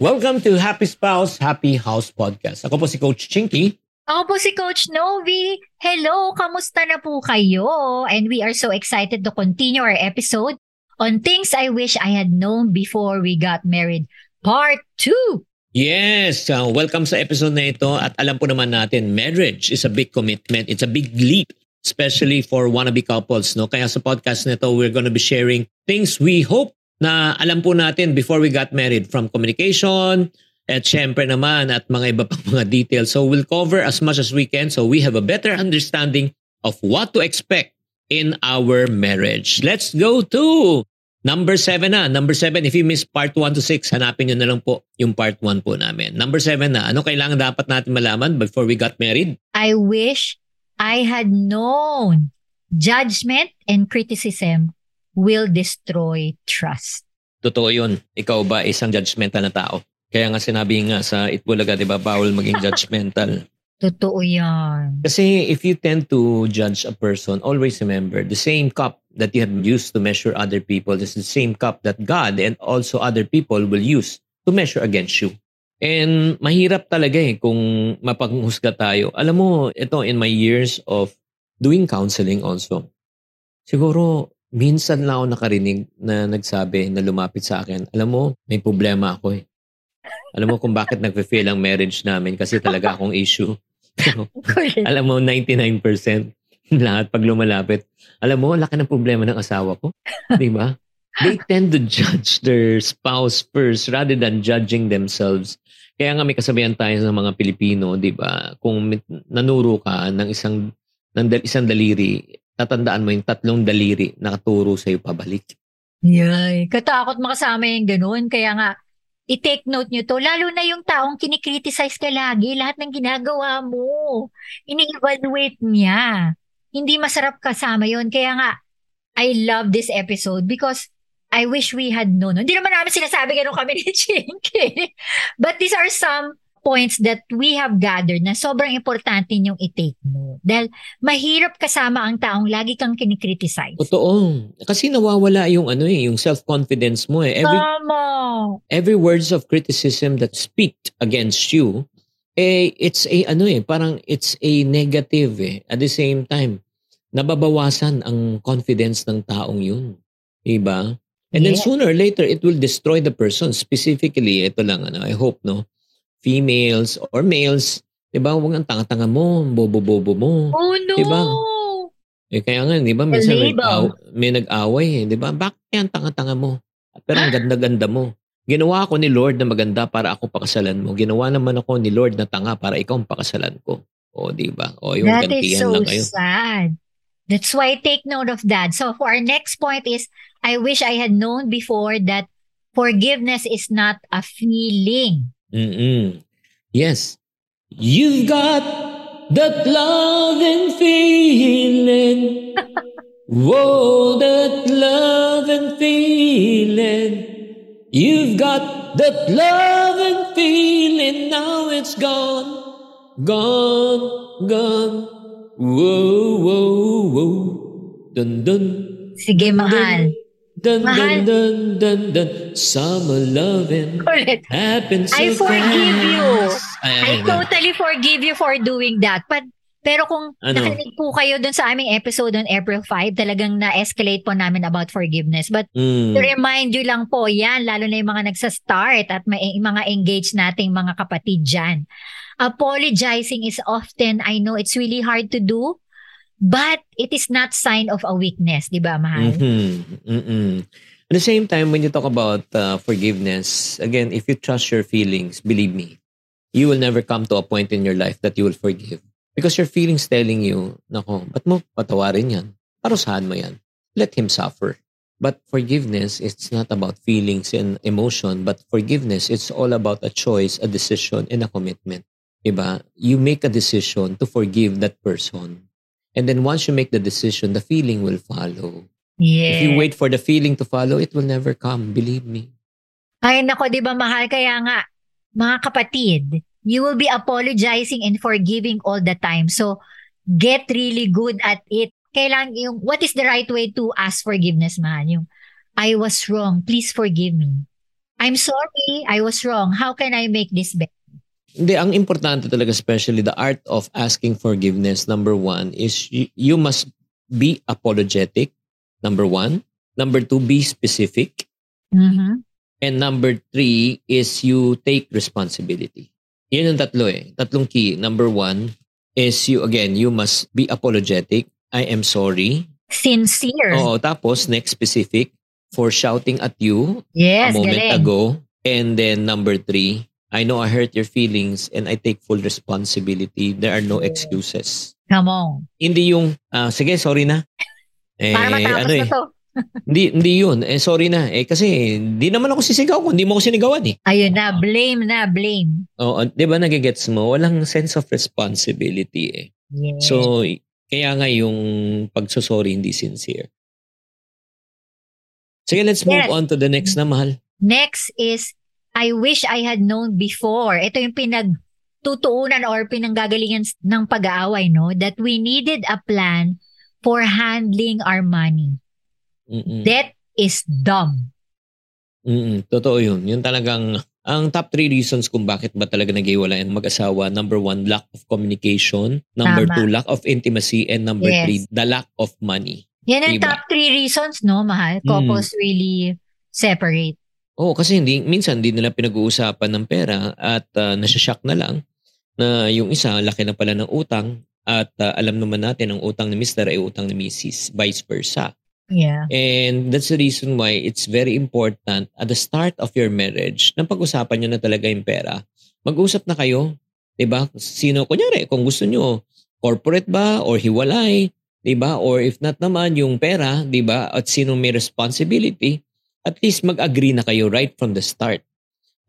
Welcome to Happy Spouse, Happy House Podcast. Ako po si Coach Chinky. Ako po si Coach Novi. Hello, kamusta na po kayo? And we are so excited to continue our episode on things I wish I had known before we got married. Part 2. Yes, uh, welcome sa episode na ito at alam po naman natin, marriage is a big commitment. It's a big leap, especially for wannabe couples. No? Kaya sa podcast na ito, we're gonna be sharing things we hope na alam po natin before we got married from communication, at syempre naman at mga iba pang mga details. So we'll cover as much as we can so we have a better understanding of what to expect in our marriage. Let's go to number 7 na. Number 7, if you miss part 1 to 6, hanapin nyo na lang po yung part 1 po namin. Number 7 na, ano kailangan dapat natin malaman before we got married? I wish I had known judgment and criticism will destroy trust. Totoo yun. Ikaw ba isang judgmental na tao? Kaya nga sinabi nga sa Itbulaga, di ba, bawal maging judgmental. Totoo yan. Kasi if you tend to judge a person, always remember the same cup that you have used to measure other people is the same cup that God and also other people will use to measure against you. And mahirap talaga eh kung mapanghusga tayo. Alam mo, ito in my years of doing counseling also, siguro minsan lang ako nakarinig na nagsabi na lumapit sa akin, alam mo, may problema ako eh. Alam mo kung bakit nagfe-fail ang marriage namin kasi talaga akong issue. Alam mo, 99% lahat pag lumalapit. Alam mo, laki ng problema ng asawa ko. Di ba? They tend to judge their spouse first rather than judging themselves. Kaya nga may kasabihan tayo sa mga Pilipino, di ba? Kung nanuro ka ng isang, ng isang daliri, tatandaan mo yung tatlong daliri nakaturo sa'yo pabalik. Yay. Katakot makasama yung ganun. Kaya nga, i-take note nyo to. Lalo na yung taong kinikriticize ka lagi, lahat ng ginagawa mo. Ini-evaluate niya. Hindi masarap kasama yon Kaya nga, I love this episode because I wish we had known. Hindi naman namin sinasabi ganun kami ni Chinky. But these are some points that we have gathered na sobrang importante yung i-take note. Dahil mahirap kasama ang taong lagi kang kinikriticize. Totoo. Kasi nawawala yung ano eh, yung self-confidence mo eh. Every, Tama. every words of criticism that speak against you, eh, it's a, ano eh, parang it's a negative eh. At the same time, nababawasan ang confidence ng taong yun. Diba? And then Yeah. sooner or later, it will destroy the person. Specifically, ito lang, ano, I hope, no? Females or males, diba? Huwag ang tanga-tanga mo, bobo-bobo mo. Oh no! Diba? Eh, kaya nga, di ba, minsan may, aw- may nag-away, eh, di ba? Bakit ang tanga-tanga mo? Pero ang ganda-ganda mo. Ginawa ako ni Lord na maganda para ako pakasalan mo. Ginawa naman ako ni Lord na tanga para ikaw ang pakasalan ko. O, di ba? O, yung That is gantihan so lang kayo. sad. That's why take note of that. So for our next point is, I wish I had known before that forgiveness is not a feeling. Mm-mm. Yes. You've got that loving feeling. Whoa, that love and feeling. You've got that loving feeling. Now it's gone, gone, gone. Whoa, whoa, whoa. Dun, dun. Sige, mahal. Dun, dun, Mahal. dun, dun, dun. Summer loving Ulit. happens so I forgive fast. you. Ay, ay, I ay. totally forgive you for doing that. But pero kung Ano? nakinig po kayo dun sa aming episode on April 5, talagang na-escalate po namin about forgiveness. But Mm. To remind you lang po, yan, lalo na yung mga nagsa-start at may mga engaged nating mga kapatid dyan. Apologizing is often, I know it's really hard to do, but it is not sign of a weakness, di ba, mahal? Mhm. Mm-mm. At the same time, when you talk about uh, forgiveness, again, if you trust your feelings, believe me, you will never come to a point in your life that you will forgive. Because your feelings telling you, nako, ba't mo patawarin yan? Parusahan mo yan. Let him suffer. But forgiveness, it's not about feelings and emotion, but forgiveness, it's all about a choice, a decision, and a commitment. Diba? You make a decision to forgive that person. And then once you make the decision, the feeling will follow. Yeah. If you wait for the feeling to follow, it will never come. Believe me. Ay, nako, di ba mahal? Kaya nga, mga kapatid, you will be apologizing and forgiving all the time. So, get really good at it. Kailangan yung, what is the right way to ask forgiveness, man? Yung, I was wrong. Please forgive me. I'm sorry. I was wrong. How can I make this better? Hindi, ang importante talaga, especially the art of asking forgiveness, number one, is you, you must be apologetic, number one. Number two, be specific. Mm-hmm. And number three is you take responsibility. Yan yung tatlo eh. Tatlong key. Number one is you, again, you must be apologetic. I am sorry. Sincere. Oo, tapos next specific for shouting at you yes, a moment galing. ago. And then number three, I know I hurt your feelings and I take full responsibility. There are no excuses. Come on. Hindi yung, ah, sige, sorry na. Eh, Para matapos ano eh, na to. hindi, hindi yun. Eh, sorry na. Eh, kasi hindi naman ako sisigaw kung hindi mo ako sinigawan eh. Ayun na, blame na, blame. Oo, di ba nagigets mo? Walang sense of responsibility eh. Yes. So, kaya nga yung pagsusorry hindi sincere. Sige, let's move Yes. on to the next na mahal. Next is, I wish I had known before. Ito yung pinagtutuunan or pinanggagalingan ng pag-aaway, no? That we needed a plan for handling our money. Mm-mm. That is dumb. Mm-mm. Totoo yun. Yun talagang, ang top three reasons kung bakit ba talaga nag-iwalay ang mag-asawa. Number one, lack of communication. Number Tama. two, lack of intimacy. And number Yes. three, the lack of money. Yan ang Diba? top three reasons, no, mahal? Couples really separate. Oo, kasi hindi, minsan hindi nila pinag-uusapan ng pera at uh, nasashock na lang na yung isa, laki na pala ng utang at ah, alam naman natin ang utang ni Mr. ay utang ni Mrs. Vice versa. Yeah. And that's the reason why it's very important at the start of your marriage na pag-usapan nyo na talaga yung pera. Mag-usap na kayo. 'di ba? Sino, kunyari, kung gusto nyo, corporate ba or hiwalay, 'di ba? Or if not naman, yung pera, 'di ba? At sino may responsibility, at least mag-agree na kayo right from the start.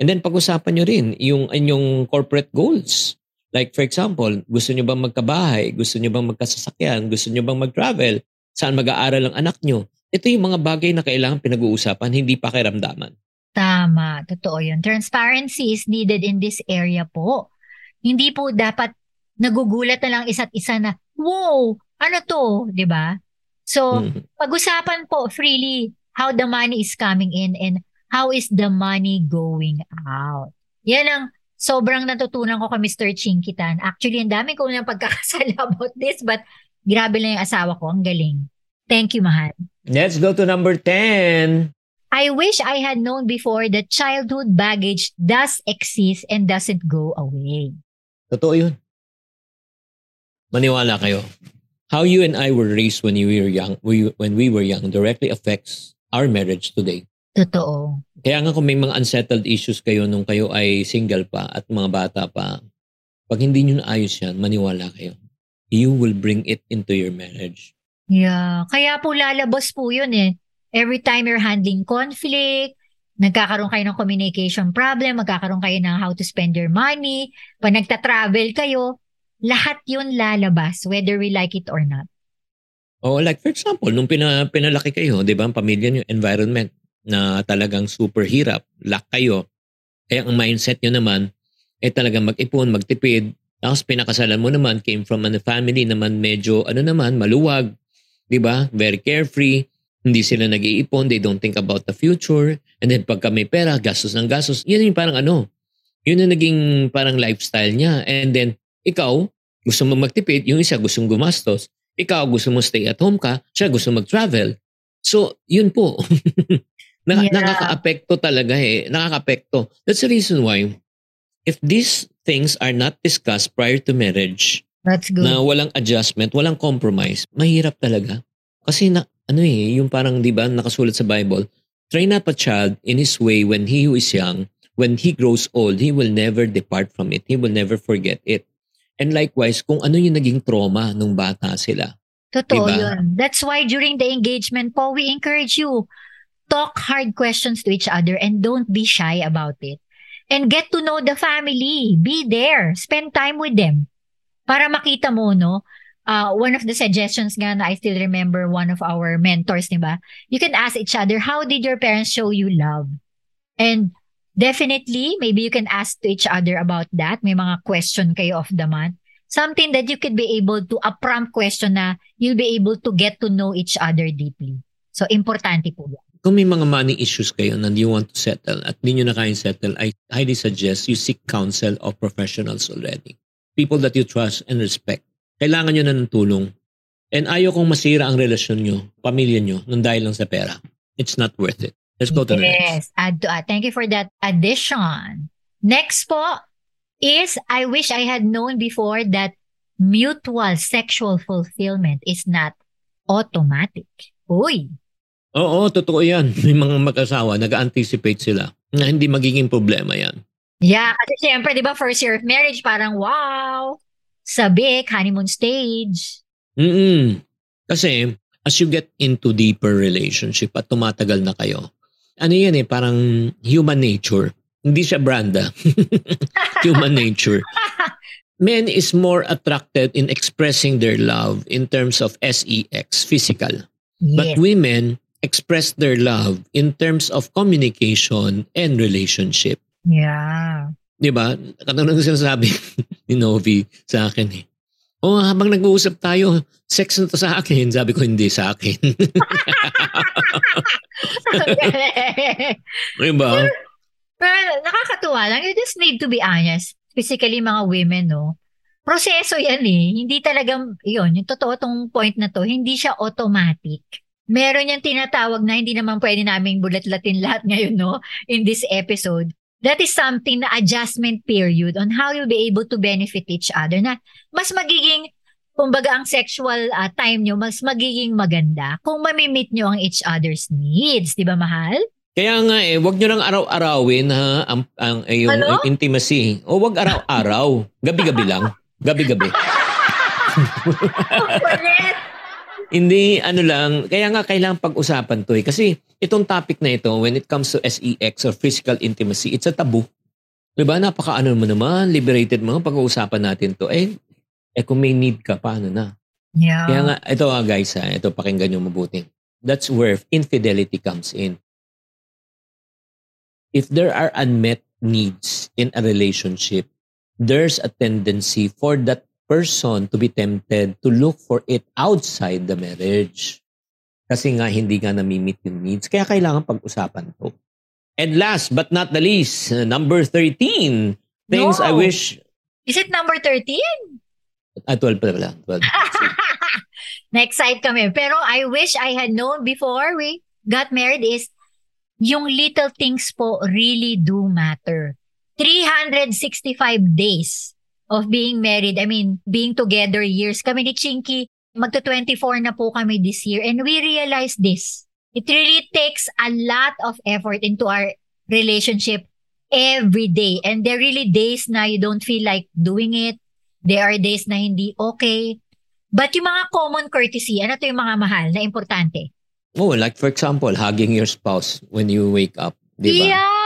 And then pag-usapan nyo rin yung inyong corporate goals. Like for example, gusto nyo bang magkabahay? Gusto nyo bang magkasasakyan? Gusto nyo bang mag-travel? Saan mag-aaral ang anak nyo? Ito yung mga bagay na kailangan pinag-uusapan, hindi pakiramdaman. Tama. Totoo yun. Transparency is needed in this area po. Hindi po dapat nagugulat na lang isa't isa na, wow, ano to? 'Di ba? So, Mhm. pag-usapan po freely how the money is coming in and how is the money going out. Yan ang sobrang natutunan ko kay Mr. Chinkitan. Actually, ang dami ko nang pagkakasala about this but grabe lang yung asawa ko. Ang galing. Thank you, mahal. Let's go to number 10. I wish I had known before that childhood baggage does exist and doesn't go away. Totoo yun. Maniwala kayo. How you and I were raised when we were young, we, when we were young directly affects our marriage today. Totoo. Kaya nga kung may mga unsettled issues kayo nung kayo ay single pa at mga bata pa, pag hindi nyo naayos yan, maniwala kayo. You will bring it into your marriage. Yeah. Kaya po lalabas po yun eh. Every time you're handling conflict, nagkakaroon kayo ng communication problem, magkakaroon kayo ng how to spend your money, pag nagta-travel kayo, lahat yun lalabas, whether we like it or not. Oh, like for example, nung pina, pinalaki kayo, 'di ba, ang pamilya niyo, environment na talagang super hirap, lack kayo. Kaya ang mindset niyo naman ay talagang mag-ipon, magtipid. Tapos pinakasalan mo naman came from a family naman medyo ano naman, maluwag, 'di ba? Very carefree. Hindi sila nag-iipon, they don't think about the future. And then pagka may pera, gastos ng gastos. Yan yung parang ano, yun yung naging parang lifestyle niya. And then, ikaw, gusto mo magtipid, yung isa gustong gumastos. Ikaw gusto mo stay at home ka, siya gusto mag-travel. So, yun po. Na- Yeah. Nakaka-apekto talaga eh. Nakaka-apekto. That's the reason why, if these things are not discussed prior to marriage, That's good. na walang adjustment, walang compromise, mahirap talaga. Kasi na, ano eh, yung parang, di ba, nakasulat sa Bible, train up a child in his way when he who is young, when he grows old, he will never depart from it. He will never forget it. And likewise, kung ano yung naging trauma nung bata sila. Totoo Diba? yun. That's why during the engagement po, we encourage you, talk hard questions to each other and don't be shy about it. And get to know the family. Be there. Spend time with them. Para makita mo, no? Uh, one of the suggestions nga na I still remember one of our mentors, di ba? You can ask each other, how did your parents show you love? And definitely, maybe you can ask to each other about that. May mga question kayo of the month. Something that you could be able to, a prompt question na you'll be able to get to know each other deeply. So, importante po yan. Kung may mga money issues kayo na you want to settle at hindi nyo na kayang settle, I highly suggest you seek counsel of professionals already. People that you trust and respect. Kailangan nyo na ng tulong. And ayaw kong masira ang relasyon nyo, pamilya nyo, nang dahil lang sa pera. It's not worth it. Let's go to the Yes, next. add to add. Thank you for that addition. Next po is I wish I had known before that mutual sexual fulfillment is not automatic. Uy, Oo, totoo yan. May mga mag-asawa, nag-anticipate sila na hindi magiging problema yan. Yeah, kasi syempre, di ba, first year of marriage, parang wow, sabik, honeymoon stage. mm Kasi, as you get into deeper relationship at tumatagal na kayo, ano yan eh, parang human nature. Hindi siya branda. human nature. Men is more attracted in expressing their love in terms of SEX, physical. But Yes. women express their love in terms of communication and relationship. Yeah. Di ba? Katulad ng sinasabi ni Novi sa akin eh. Oh, habang nag-uusap tayo, sex na to sa akin. Sabi ko, hindi sa akin. di ba? Pero nakakatuwa lang. You just need to be honest. Physically, mga women, no? Proseso yan eh. Hindi talagang, yun, yung totoo tong point na to, hindi siya automatic. Meron yung tinatawag na hindi naman pwede naming bulat-latin lahat ngayon, no? In this episode. That is something na adjustment period on how you'll be able to benefit each other na mas magiging kumbaga ang sexual uh, time nyo, mas magiging maganda kung mamimit nyo ang each other's needs. Di ba, mahal? Kaya nga eh, wag nyo lang araw-arawin ha, ang, ang eh, yung Ano? intimacy. O wag araw-araw. Gabi-gabi lang. Gabi-gabi. Hindi, ano lang, kaya nga kailangan pag-usapan to eh. Kasi itong topic na ito, when it comes to SEX or physical intimacy, it's a taboo. Diba? Napaka ano mo naman, liberated mo, pag-uusapan natin to. Eh, eh kung may need ka, paano na? Yeah. Kaya nga, ito nga guys, ha, ito pakinggan nyo mabuti. That's where infidelity comes in. If there are unmet needs in a relationship, there's a tendency for that person to be tempted to look for it outside the marriage. Kasi nga hindi nga namimit yung needs. Kaya kailangan pag-usapan to. And last but not the least, number 13, things I No. wish... Is it number 13? Ah, 12 pala. 12. Na-excite kami. Pero I wish I had known before we got married is yung little things po really do matter. 365 days of being married. I mean, being together years. Kami ni Chinky, magto-24 na po kami this year. And we realized this. It really takes a lot of effort into our relationship every day. And there are really days na you don't feel like doing it. There are days na hindi okay. But yung mga common courtesy, ano to yung mga mahal na importante? Oh, like for example, hugging your spouse when you wake up. Di ba? Yeah!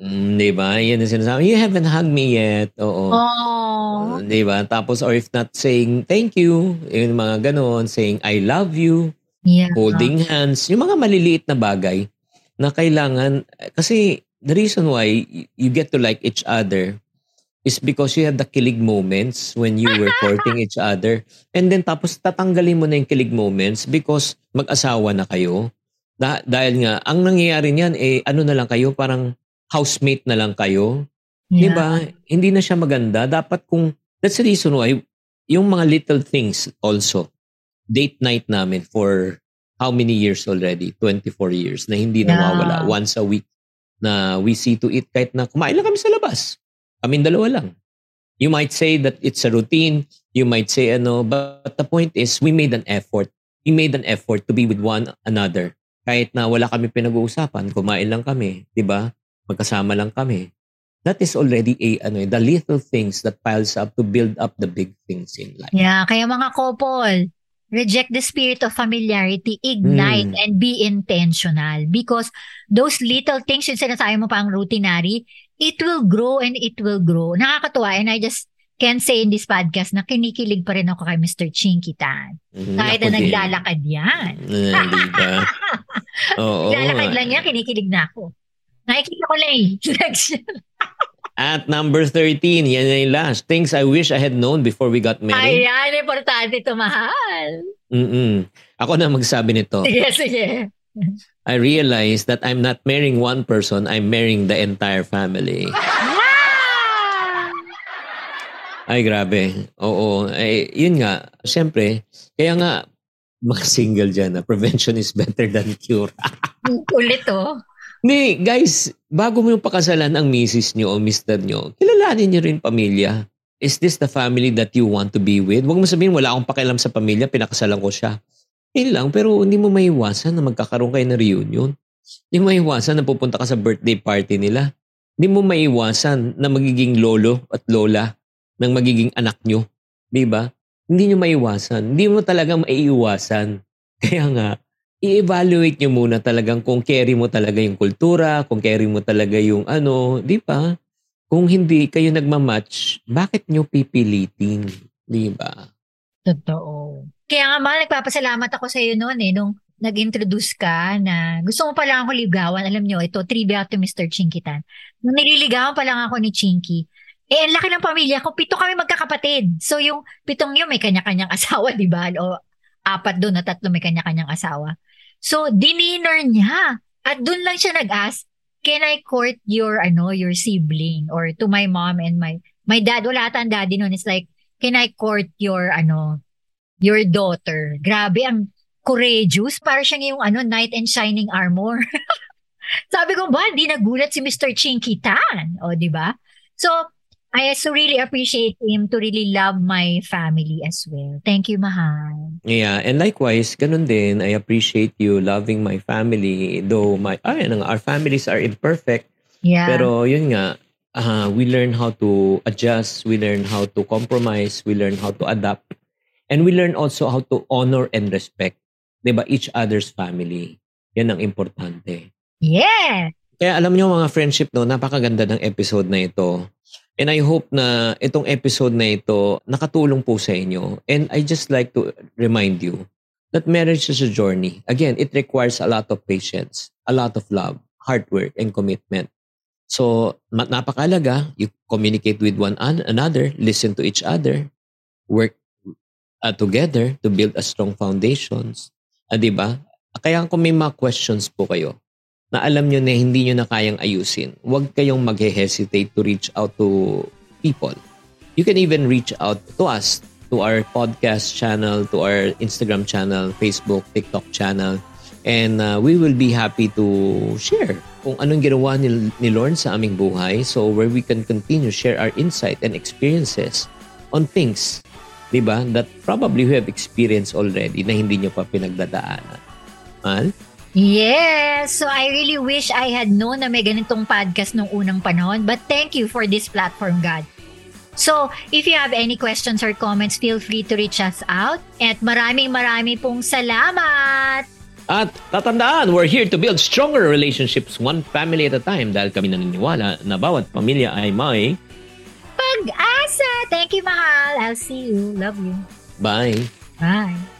Mm, di ba? Yan ang sinasabi. You haven't hugged me yet. Oo. Oh. Di ba? Tapos, or if not saying thank you, yung mga ganon, saying I love you, Yeah. holding hands, yung mga maliliit na bagay na kailangan, kasi the reason why you get to like each other is because you have the kilig moments when you were courting each other. And then tapos tatanggalin mo na yung kilig moments because mag-asawa na kayo. Da- dahil nga, ang nangyayari niyan, eh, ano na lang kayo, parang housemate na lang kayo. Di Yeah. ba? Hindi na siya maganda. Dapat kung, that's the reason why, yung mga little things also, date night namin for how many years already? 24 years na hindi Yeah. nawawala. Once a week na we see to it kahit na kumain lang kami sa labas. Kaming dalawa lang. You might say that it's a routine. You might say ano, but the point is we made an effort. We made an effort to be with one another. Kahit na wala kami pinag-uusapan, kumain lang kami, 'di ba? Magkasama lang kami. That is already a ano, eh, the little things that piles up to build up the big things in life. Yeah, kaya mga couple, reject the spirit of familiarity, ignite, Mm. and be intentional. Because those little things, yung sinasabi mo pang routinary, it will grow and it will grow. Nakakatuwa. And I just can say in this podcast na kinikilig pa rin ako kay Mr. Chinky Tan. Mhm, Kahit na din. naglalakad yan. Ah, di ba? Oo. Naglalakad lang yan, kinikilig na ako. Nakikita ko lang eh. At number 13, yan na yung last. Things I wish I had known before we got married. Ayan, importante ito, mahal. Mm-mm. Ako na magsabi nito. Sige, sige. I realized that I'm not marrying one person, I'm marrying the entire family. Ah! Ay, grabe. Oo. Eh, yun nga. Siyempre, kaya nga, mga single dyan na prevention is better than cure. Ulit oh. Hindi, guys, bago mo yung pakasalan ang misis nyo o mister nyo, kilalanin nyo rin pamilya. Is this the family that you want to be with? Huwag mo sabihin, wala akong pakialam sa pamilya, pinakasalan ko siya. Yun lang, pero hindi mo maiwasan na magkakaroon kayo ng reunion. Hindi mo maiwasan na pupunta ka sa birthday party nila. Hindi mo maiwasan na magiging lolo at lola ng magiging anak nyo. Di ba? Hindi nyo maiwasan. Hindi mo talaga maiiwasan. Kaya nga, i-evaluate nyo muna talagang kung carry mo talaga yung kultura, kung carry mo talaga yung ano, di ba? Kung hindi kayo nagmamatch, bakit nyo pipilitin? Di ba? Totoo. Kaya nga mahal, nagpapasalamat ako sa iyo noon eh, nung nag-introduce ka na gusto mo pa lang ako ligawan. Alam nyo, ito, trivia to Mr. Chinkitan. Nung nililigawan pa lang ako ni Chinky, eh, ang laki ng pamilya ko. Pito kami magkakapatid. So, yung pitong yun, may kanya-kanyang asawa, di ba? O apat doon na tatlo may kanya-kanyang asawa. So, dininer niya. At doon lang siya nag-ask, can I court your, ano, your sibling? Or to my mom and my, my dad, wala ata ang daddy noon. It's like, can I court your, ano, your daughter? Grabe, ang courageous. Para siyang yung, ano, knight in shining armor. Sabi ko ba, di nagulat si Mr. Chinky Tan. O, di ba? So, I so really appreciate him to really love my family as well. Thank you, Mahal. Yeah, and likewise, ganun din, I appreciate you loving my family, though my, ay, ano nga, our families are imperfect, Yeah. Pero yun nga, ah, we learn how to adjust, we learn how to compromise, we learn how to adapt, and we learn also how to honor and respect, 'di ba, each other's family. Yan ang importante. yeah. Kaya alam niyo mga friendship no, napakaganda ng episode na ito. And I hope na itong episode na ito nakatulong po sa inyo. And I just like to remind you that marriage is a journey. Again, it requires a lot of patience, a lot of love, hard work, and commitment. So, napakalaga, you communicate with one an- another, listen to each other, work uh, together to build a strong foundations. Ah, di ba? Kaya kung may mga questions po kayo, na alam nyo na hindi nyo na kayang ayusin, huwag kayong mag-hesitate to reach out to people. You can even reach out to us, to our podcast channel, to our Instagram channel, Facebook, TikTok channel, and uh, we will be happy to share kung anong ginawa ni, ni Lorne sa aming buhay so where we can continue share our insight and experiences on things, di ba, that probably we have experienced already na hindi nyo pa pinagdadaanan. Mal? Yes. So I really wish I had known na may ganitong podcast nung unang panahon. But thank you for this platform, God. So, if you have any questions or comments, feel free to reach us out. At maraming maraming pong salamat! At tatandaan, we're here to build stronger relationships one family at a time dahil kami naniniwala na bawat pamilya ay may Pag-asa! Thank you, Mahal. I'll see you. Love you. bye. Bye.